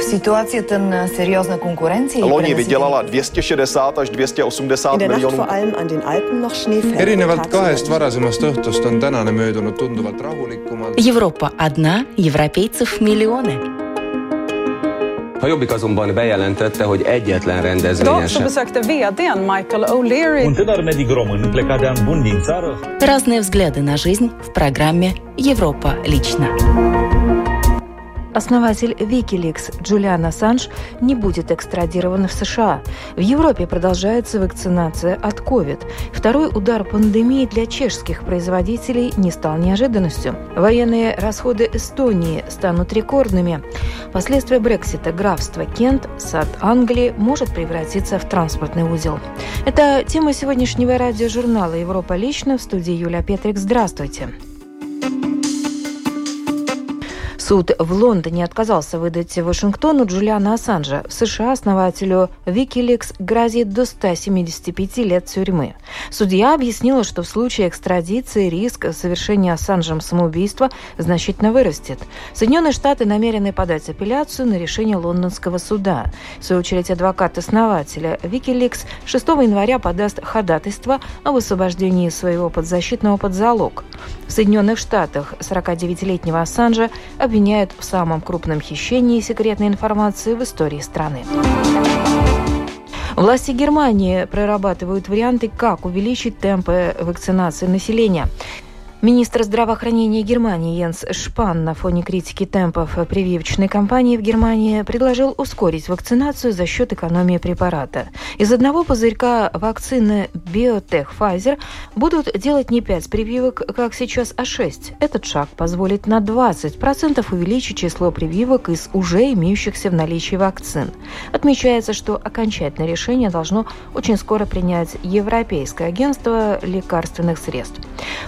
В ситуацията на сериозна конкуренция Loni vydělala 260 až 280 miljonů. erinevalt kahest varasemast õhtust on tänane möödunud tunduvalt rahulikumalt. Европа одна, европейцев миллионы. A Jobbik azonban bejelentette, hogy egyetlen rendezvényen Idag så sem. besökte vdn Michael O'Leary Un tânăr medic român plecat de an bun din țară Разные взгляды на жизнь в программе «Европа лично». Основатель Wikileaks Джулиан Ассанж не будет экстрадирован в США. В Европе продолжается вакцинация от COVID. Второй удар пандемии для чешских производителей не стал неожиданностью. Военные расходы Эстонии станут рекордными. Последствия Брексита графство Кент, сад Англии может превратиться в транспортный узел. Это тема сегодняшнего радиожурнала «Европа лично» в студии Юлия Петрик. Здравствуйте. Суд в Лондоне отказался выдать Вашингтону Джулиана Ассанжа. В США основателю Wikileaks грозит до 175 лет тюрьмы. Судья объяснила, что в случае экстрадиции риск совершения Ассанжем самоубийства значительно вырастет. Соединенные Штаты намерены подать апелляцию на решение лондонского суда. В свою очередь, адвокат основателя Wikileaks 6 января подаст ходатайство об освобождении своего подзащитного под залог. В Соединенных Штатах 49-летнего Ассанжа обвиняют в самом крупном хищении секретной информации в истории страны. Власти Германии прорабатывают варианты, как увеличить темпы вакцинации населения. Министр здравоохранения Германии Йенс Шпан на фоне критики темпов прививочной кампании в Германии предложил ускорить вакцинацию за счет экономии препарата. Из одного пузырька вакцины Biotech Pfizer будут делать не 5 прививок, как сейчас, а 6. Этот шаг позволит на 20% увеличить число прививок из уже имеющихся в наличии вакцин. Отмечается, что окончательное решение должно очень скоро принять Европейское агентство лекарственных средств.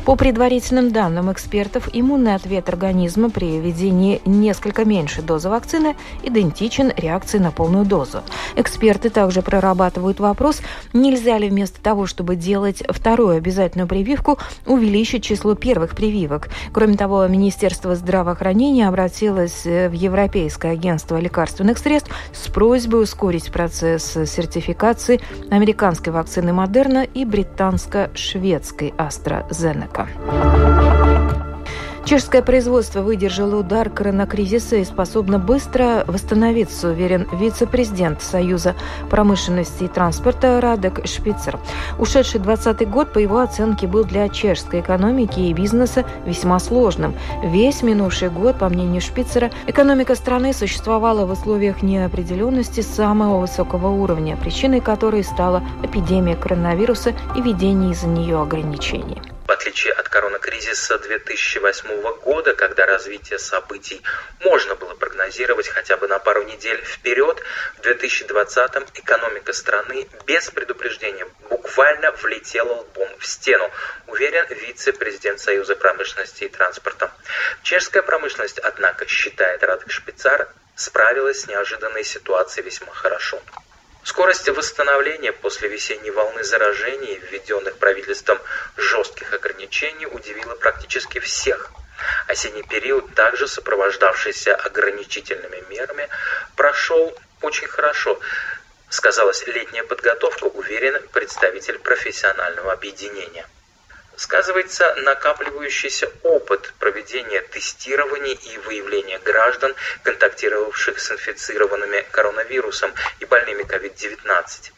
По предварительным данным экспертов, иммунный ответ организма при введении несколько меньшей дозы вакцины идентичен реакции на полную дозу. Эксперты также прорабатывают вопрос, нельзя ли вместо того, чтобы делать вторую обязательную прививку, увеличить число первых прививок. Кроме того, Министерство здравоохранения обратилось в Европейское агентство лекарственных средств с просьбой ускорить процесс сертификации американской вакцины Модерна и британско-шведской AstraZeneca. Чешское производство выдержало удар коронакризиса и способно быстро восстановиться, уверен вице-президент Союза промышленности и транспорта Радек Шпицер. Ушедший 2020 год, по его оценке, был для чешской экономики и бизнеса весьма сложным. Весь минувший год, по мнению Шпицера, экономика страны существовала в условиях неопределенности самого высокого уровня, причиной которой стала эпидемия коронавируса и введение из-за нее ограничений. В отличие от коронакризиса 2008 года, когда развитие событий можно было прогнозировать хотя бы на пару недель вперед, в 2020 экономика страны без предупреждения буквально влетела лбом в стену, уверен вице-президент Союза промышленности и транспорта. Чешская промышленность, однако, считает Радек Шпицар, справилась с неожиданной ситуацией весьма хорошо. Скорость восстановления после весенней волны заражений, введенных правительством жестких ограничений, удивила практически всех. Осенний период, также сопровождавшийся ограничительными мерами, прошел очень хорошо. Сказалась летняя подготовка, уверен представитель профессионального объединения сказывается накапливающийся опыт проведения тестирований и выявления граждан, контактировавших с инфицированными коронавирусом и больными COVID-19.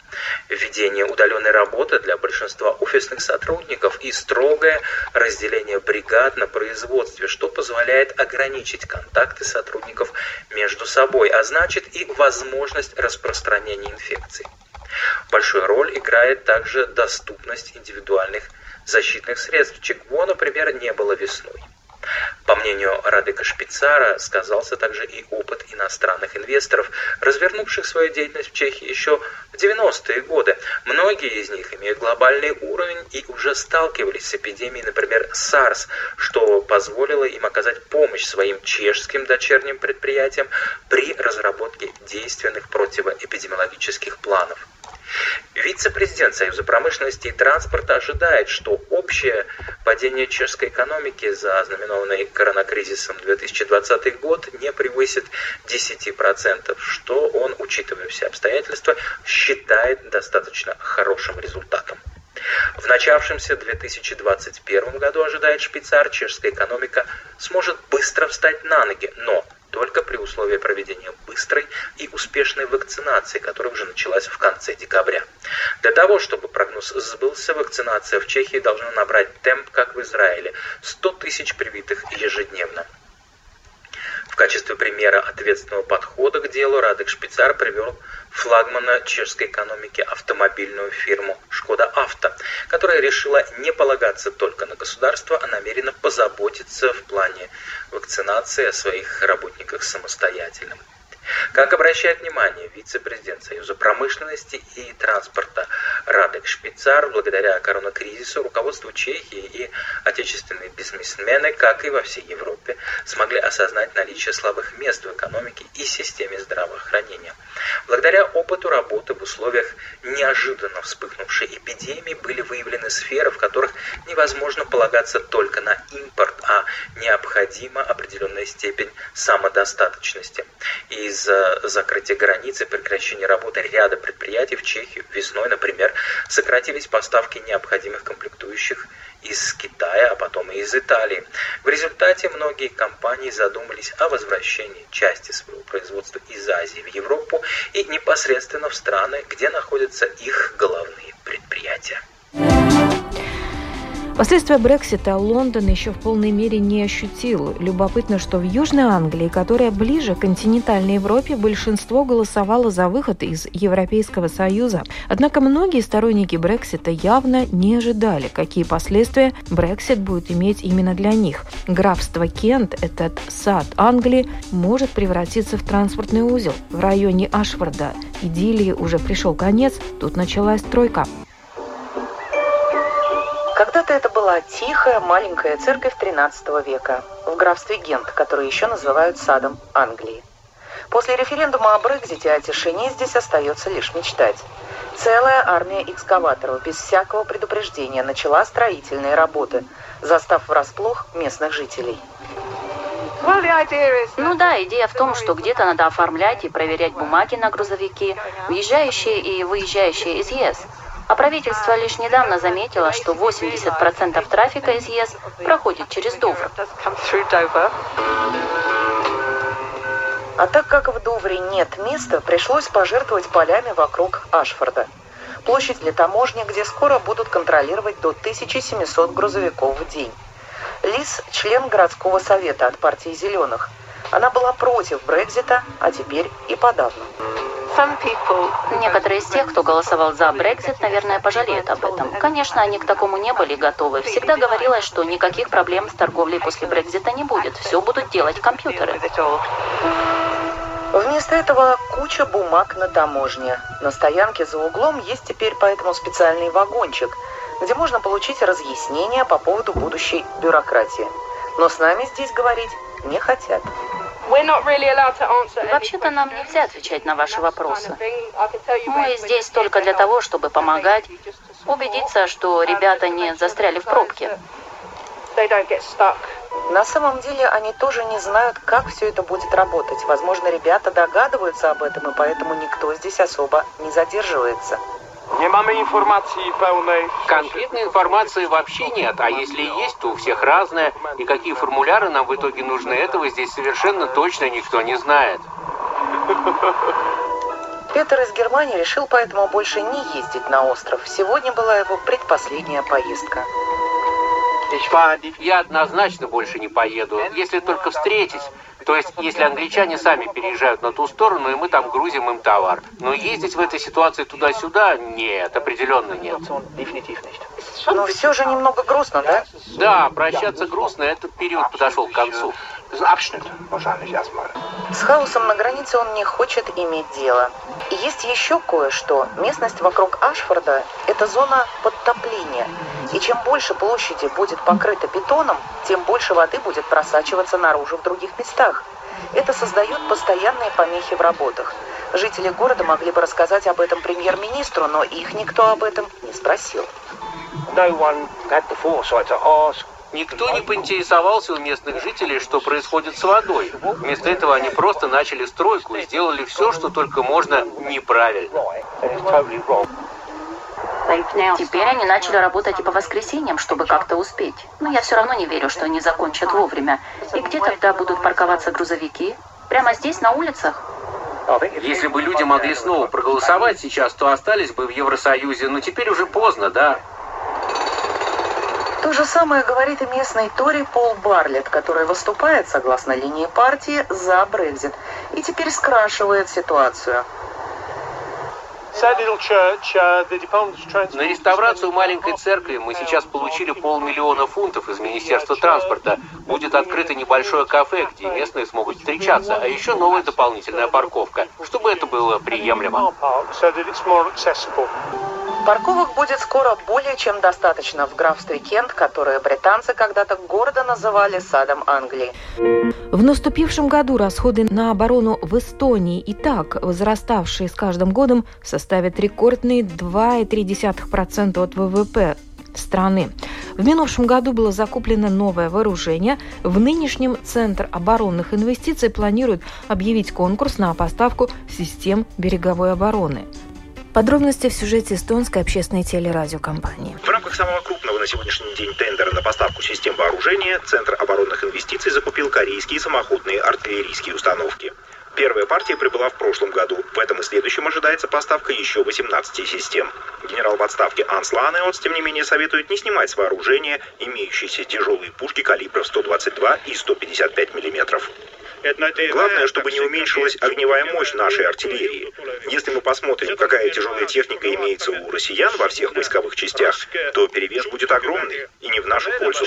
Введение удаленной работы для большинства офисных сотрудников и строгое разделение бригад на производстве, что позволяет ограничить контакты сотрудников между собой, а значит и возможность распространения инфекций. Большую роль играет также доступность индивидуальных защитных средств, чего, например, не было весной. По мнению Радека Шпицара, сказался также и опыт иностранных инвесторов, развернувших свою деятельность в Чехии еще в 90-е годы. Многие из них имеют глобальный уровень и уже сталкивались с эпидемией, например, SARS, что позволило им оказать помощь своим чешским дочерним предприятиям при разработке действенных противоэпидемиологических планов. Вице-президент Союза промышленности и транспорта ожидает, что общее падение чешской экономики за знаменованный коронакризисом 2020 год не превысит 10%, что он, учитывая все обстоятельства, считает достаточно хорошим результатом. В начавшемся 2021 году, ожидает шпицар, чешская экономика сможет быстро встать на ноги, но только при условии проведения быстрой и успешной вакцинации, которая уже началась в конце декабря. Для того, чтобы прогноз сбылся, вакцинация в Чехии должна набрать темп, как в Израиле, 100 тысяч привитых ежедневно. В качестве примера ответственного подхода к делу Радек Шпицар привел флагмана чешской экономики автомобильную фирму «Шкода Авто», которая решила не полагаться только на государство, а намерена позаботиться в плане вакцинации о своих работниках самостоятельно. Как обращает внимание вице-президент Союза промышленности и транспорта Радек Шпицар, благодаря коронакризису руководство Чехии и отечественные бизнесмены, как и во всей Европе, смогли осознать наличие слабых мест в экономике и системе здравоохранения. Благодаря опыту работы в условиях неожиданно вспыхнувшей эпидемии были выявлены сферы, в которых невозможно полагаться только на импорт, а необходима определенная степень самодостаточности. Из-за закрытия границ и прекращения работы ряда предприятий в Чехию весной, например, сократились поставки необходимых комплектующих из Китая, а потом и из Италии. В результате многие компании задумались о возвращении части своего производства из Азии в Европу и непосредственно в страны, где находятся их головные предприятия. Последствия Брексита Лондон еще в полной мере не ощутил. Любопытно, что в Южной Англии, которая ближе к континентальной Европе, большинство голосовало за выход из Европейского Союза. Однако многие сторонники Брексита явно не ожидали, какие последствия Брексит будет иметь именно для них. Графство Кент, этот сад Англии, может превратиться в транспортный узел. В районе Ашфорда идиллии уже пришел конец, тут началась тройка. Когда-то это была тихая маленькая церковь XIII века в графстве Гент, который еще называют садом Англии. После референдума о Брекзите о тишине здесь остается лишь мечтать. Целая армия экскаваторов без всякого предупреждения начала строительные работы, застав врасплох местных жителей. Ну да, идея в том, что где-то надо оформлять и проверять бумаги на грузовики, въезжающие и выезжающие из ЕС. А правительство лишь недавно заметило, что 80% трафика из ЕС проходит через Дувр. А так как в Дувре нет места, пришлось пожертвовать полями вокруг Ашфорда. Площадь для таможни, где скоро будут контролировать до 1700 грузовиков в день. Лис – член городского совета от партии «Зеленых». Она была против Брекзита, а теперь и подавно. Некоторые из тех, кто голосовал за Брексит, наверное, пожалеют об этом. Конечно, они к такому не были готовы. Всегда говорилось, что никаких проблем с торговлей после Брекзита не будет. Все будут делать компьютеры. Вместо этого куча бумаг на таможне. На стоянке за углом есть теперь поэтому специальный вагончик, где можно получить разъяснения по поводу будущей бюрократии. Но с нами здесь говорить не хотят. Вообще-то нам нельзя отвечать на ваши вопросы. Мы здесь только для того, чтобы помогать, убедиться, что ребята не застряли в пробке. На самом деле они тоже не знают, как все это будет работать. Возможно, ребята догадываются об этом, и поэтому никто здесь особо не задерживается. Не mamy informacji pełnej. Конкретной информации вообще нет, а если и есть, то у всех разная, и какие формуляры нам в итоге нужны, этого здесь совершенно точно никто не знает. Петр из Германии решил поэтому больше не ездить на остров. Сегодня была его предпоследняя поездка. Я однозначно больше не поеду, если только встретить. То есть, если англичане сами переезжают на ту сторону, и мы там грузим им товар. Но ездить в этой ситуации туда-сюда, нет, определенно нет. Но все же немного грустно, да? Да, прощаться грустно, этот период подошел к концу. С хаосом на границе он не хочет иметь дело. И есть еще кое-что. Местность вокруг Ашфорда – это зона подтопления. И чем больше площади будет покрыта бетоном, тем больше воды будет просачиваться наружу в других местах. Это создает постоянные помехи в работах. Жители города могли бы рассказать об этом премьер-министру, но их никто об этом не спросил. Никто не поинтересовался у местных жителей, что происходит с водой. Вместо этого они просто начали стройку и сделали все, что только можно неправильно. Теперь они начали работать и по воскресеньям, чтобы как-то успеть. Но я все равно не верю, что они закончат вовремя. И где тогда будут парковаться грузовики? Прямо здесь, на улицах? Если бы люди могли снова проголосовать сейчас, то остались бы в Евросоюзе, но теперь уже поздно, да? То же самое говорит и местный Тори Пол Барлетт, который выступает, согласно линии партии, за Брекзит и теперь скрашивает ситуацию. На реставрацию маленькой церкви мы сейчас получили полмиллиона фунтов из Министерства транспорта. Будет открыто небольшое кафе, где местные смогут встречаться, а еще новая дополнительная парковка, чтобы это было приемлемо. Парковок будет скоро более чем достаточно в графстве Кент, которое британцы когда-то гордо называли садом Англии. В наступившем году расходы на оборону в Эстонии и так возраставшие с каждым годом составят рекордные 2,3% от ВВП страны. В минувшем году было закуплено новое вооружение. В нынешнем Центр оборонных инвестиций планирует объявить конкурс на поставку систем береговой обороны. Подробности в сюжете эстонской общественной телерадиокомпании. В рамках самого крупного на сегодняшний день тендера на поставку систем вооружения Центр оборонных инвестиций закупил корейские самоходные артиллерийские установки. Первая партия прибыла в прошлом году. В этом и следующем ожидается поставка еще 18 систем. Генерал в отставке Анс Ланеотс, тем не менее, советует не снимать с вооружения имеющиеся тяжелые пушки калибров 122 и 155 миллиметров. Главное, чтобы не уменьшилась огневая мощь нашей артиллерии. Если мы посмотрим, какая тяжелая техника имеется у россиян во всех войсковых частях, то перевес будет огромный и не в нашу пользу.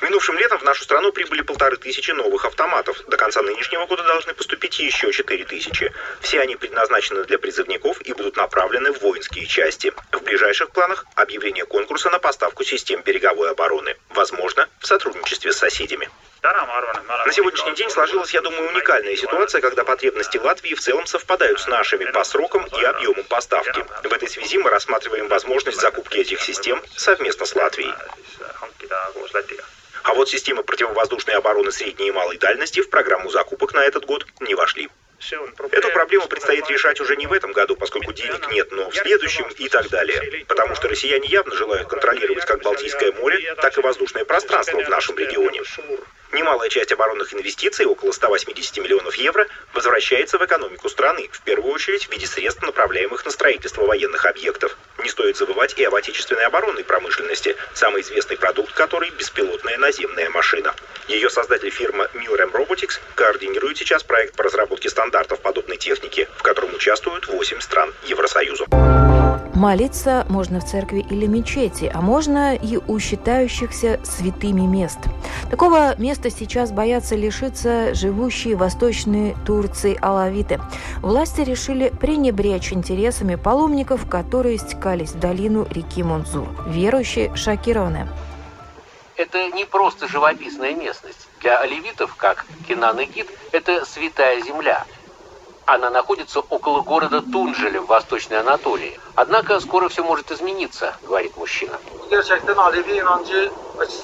Минувшим летом в нашу страну прибыли полторы тысячи новых автоматов. До конца нынешнего года должны поступить еще четыре тысячи. Все они предназначены для призывников и будут направлены в воинские части. В ближайших планах объявление конкурса на поставку систем береговой обороны. Возможно, в сотрудничестве с соседями. На сегодняшний день сложилась, я думаю, уникальная ситуация, когда потребности Латвии в целом совпадают с нашими по срокам и объему поставки. В этой связи мы рассматриваем возможность закупки этих систем совместно с Латвией. А вот системы противовоздушной обороны средней и малой дальности в программу закупок на этот год не вошли. Эту проблему предстоит решать уже не в этом году, поскольку денег нет, но в следующем и так далее. Потому что россияне явно желают контролировать как Балтийское море, так и воздушное пространство в нашем регионе. Немалая часть оборонных инвестиций, около 180 миллионов евро, возвращается в экономику страны, в первую очередь в виде средств, направляемых на строительство военных объектов. Не стоит забывать и об отечественной оборонной промышленности, самый известный продукт которой – беспилотная наземная машина. Ее создатель фирма Milrem Robotics координирует сейчас проект по разработке стандартов подобной техники, в котором участвуют 8 стран Евросоюза. Молиться можно в церкви или мечети, а можно и у считающихся святыми мест. Такого места сейчас боятся лишиться живущие в Восточной Турции алавиты. Власти решили пренебречь интересами паломников, которые стекались в долину реки Мунзур. Верующие шокированы. Это не просто живописная местность. Для оливитов, как Кинан и Гид, это святая земля – она находится около города Тунжеля в Восточной Анатолии. Однако скоро все может измениться, говорит мужчина.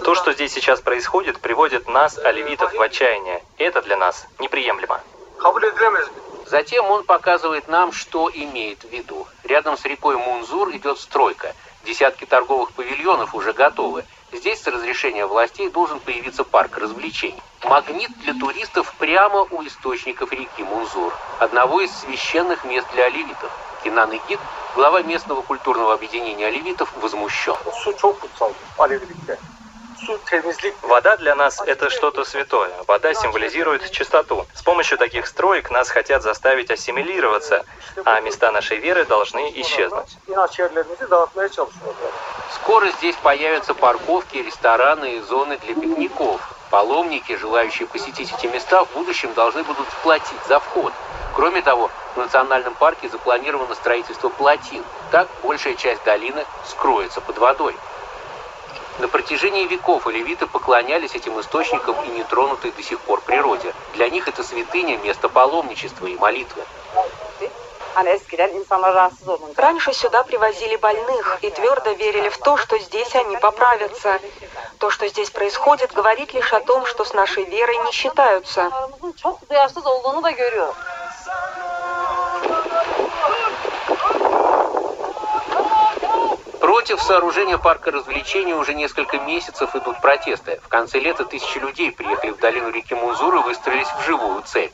То, что здесь сейчас происходит, приводит нас, оливитов, в отчаяние. И это для нас неприемлемо. Затем он показывает нам, что имеет в виду. Рядом с рекой Мунзур идет стройка. Десятки торговых павильонов уже готовы. Здесь с разрешения властей должен появиться парк развлечений. Магнит для туристов прямо у источников реки Мунзур, одного из священных мест для оливитов. Кинан Игид, глава местного культурного объединения оливитов, возмущен. Вода для нас – это что-то святое. Вода символизирует чистоту. С помощью таких строек нас хотят заставить ассимилироваться, а места нашей веры должны исчезнуть. Скоро здесь появятся парковки, рестораны и зоны для пикников. Паломники, желающие посетить эти места, в будущем должны будут платить за вход. Кроме того, в национальном парке запланировано строительство плотин. Так большая часть долины скроется под водой. На протяжении веков оливиты поклонялись этим источникам и нетронутой до сих пор природе. Для них это святыня, место паломничества и молитвы. Раньше сюда привозили больных и твердо верили в то, что здесь они поправятся. То, что здесь происходит, говорит лишь о том, что с нашей верой не считаются. Против сооружения парка развлечений уже несколько месяцев идут протесты. В конце лета тысячи людей приехали в долину реки Мунзур и выстроились в живую цепь.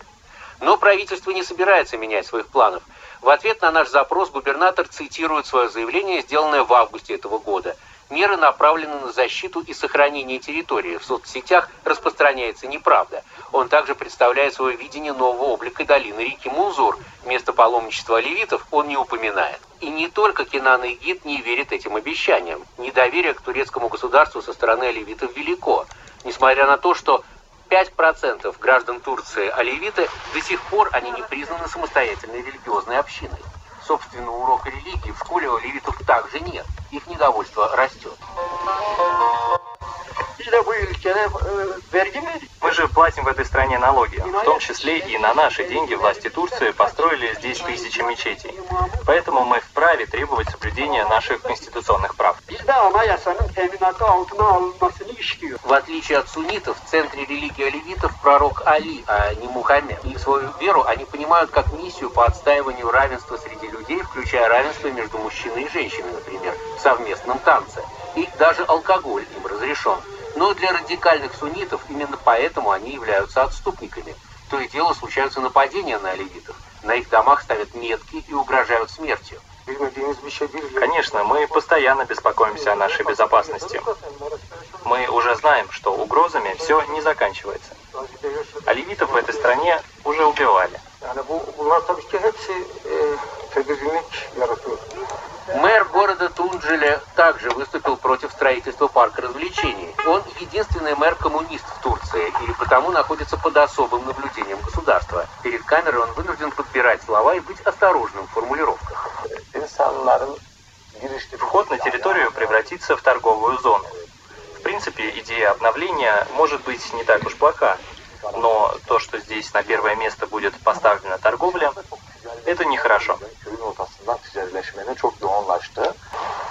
Но правительство не собирается менять своих планов. В ответ на наш запрос губернатор цитирует свое заявление, сделанное в августе этого года. Меры направлены на защиту и сохранение территории. В соцсетях распространяется неправда. Он также представляет свое видение нового облика долины реки Мунзур. Место паломничества оливитов он не упоминает. И не только Кенан и Гид не верят этим обещаниям. Недоверие к турецкому государству со стороны оливитов велико. Несмотря на то, что 5% граждан Турции оливиты, до сих пор они не признаны самостоятельной религиозной общиной. Собственно, урока религии в школе у оливитов также нет. Их недовольство растет. Мы же платим в этой стране налоги, в том числе и на наши деньги власти Турции построили здесь тысячи мечетей. Поэтому мы вправе требовать соблюдения наших конституционных прав. В отличие от суннитов, в центре религии оливитов пророк Али, а не Мухаммед. И свою веру они понимают как миссию по отстаиванию равенства среди людей, включая равенство между мужчиной и женщиной, например, в совместном танце. И даже алкоголь им разрешен. Но для радикальных суннитов именно поэтому они являются отступниками. То и дело случаются нападения на оливитов. На их домах ставят метки и угрожают смертью. Конечно, мы постоянно беспокоимся о нашей безопасности. Мы уже знаем, что угрозами все не заканчивается. Оливитов в этой стране уже убивали. Мэр города Тунджеля также выступил против строительства парка развлечений. Он единственный мэр-коммунист в Турции и потому находится под особым наблюдением государства. Перед камерой он вынужден подбирать слова и быть осторожным в формулировках. Вход на территорию превратится в торговую зону. В принципе, идея обновления может быть не так уж плоха, но то, что здесь на первое место будет поставлена торговля, это нехорошо.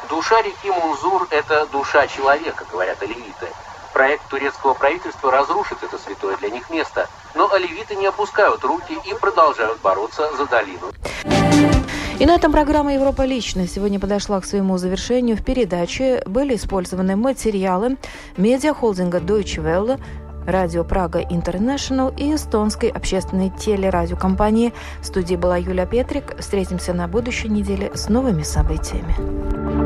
Душа реки Мунзур – это душа человека, говорят оливиты. Проект турецкого правительства разрушит это святое для них место. Но оливиты не опускают руки и продолжают бороться за долину. И на этом программа «Европа лично» сегодня подошла к своему завершению. В передаче были использованы материалы медиахолдинга Deutsche Welle, Радио Прага Интернешнл и эстонской общественной телерадиокомпании. В студии была Юлия Петрик. Встретимся на будущей неделе с новыми событиями.